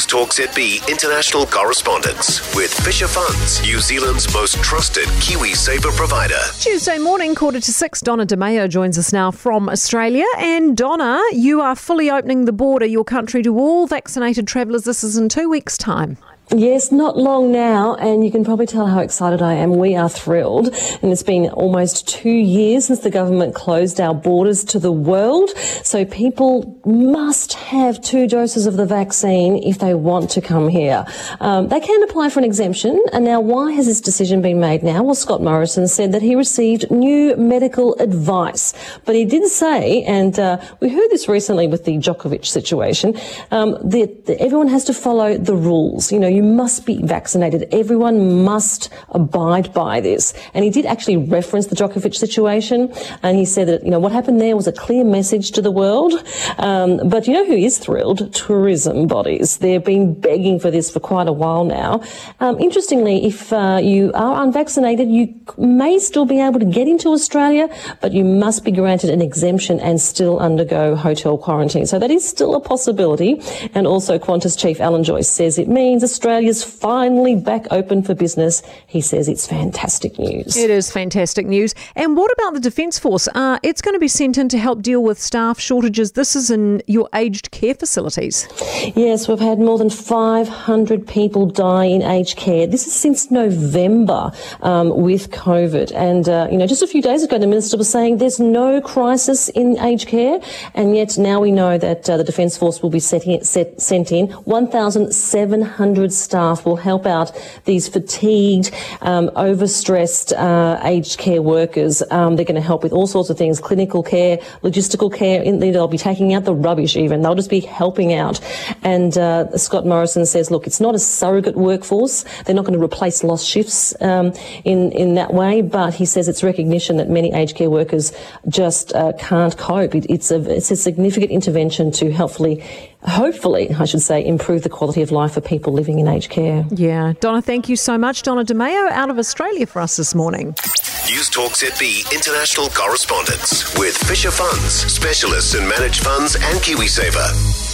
News Talk ZB international correspondence with Fisher Funds, New Zealand's most trusted KiwiSaver provider. Tuesday morning, quarter to six, Donna Demaio joins us now from Australia. And Donna, you are fully opening the border, your country, to all vaccinated travellers. This is in two weeks' time. Yes, not long now, and you can probably tell how excited I am. We are thrilled, and it's been almost two years since the government closed our borders to the world. So people must have two doses of the vaccine if they want to come here. Um, they can apply for an exemption, and now why has this decision been made now? Well, Scott Morrison said that he received new medical advice, but he did say, and uh, we heard this recently with the Djokovic situation, um, that, everyone has to follow the rules. You know, you must be vaccinated. Everyone must abide by this. And he did actually reference the Djokovic situation, and he said that you know what happened there was a clear message to the world. Um, but you know who is thrilled? Tourism bodies. They've been begging for this for quite a while now. Um, interestingly, if uh, you are unvaccinated, you may still be able to get into Australia, but you must be granted an exemption and still undergo hotel quarantine. So that is still a possibility. And also, Qantas chief Alan Joyce says it means Australia Australia's finally back open for business. He says it's fantastic news. It is fantastic news. And what about the Defence Force? Uh, it's going to be sent in to help deal with staff shortages. This is in your aged care facilities. Yes, we've had more than 500 people die in aged care. This is since November um, with COVID. And, uh, you know, just a few days ago, the Minister was saying there's no crisis in aged care. And yet now we know that uh, the Defence Force will be set in, set, sent in 1,700 staff will help out these fatigued, um, overstressed uh, aged care workers. Um, they're going to help with all sorts of things, clinical care, logistical care. they'll be taking out the rubbish even. They'll just be helping out. And uh, Scott Morrison says, look, it's not a surrogate workforce. They're not going to replace lost shifts um, in, in that way. But he says it's recognition that many aged care workers just uh, can't cope. It, it's, a, it's a significant intervention to helpfully hopefully, I should say, improve the quality of life for people living in aged care. Yeah. Donna, thank you so much. Donna Demaio out of Australia for us this morning. News Talk ZB international correspondence with Fisher Funds, specialists in managed funds and KiwiSaver.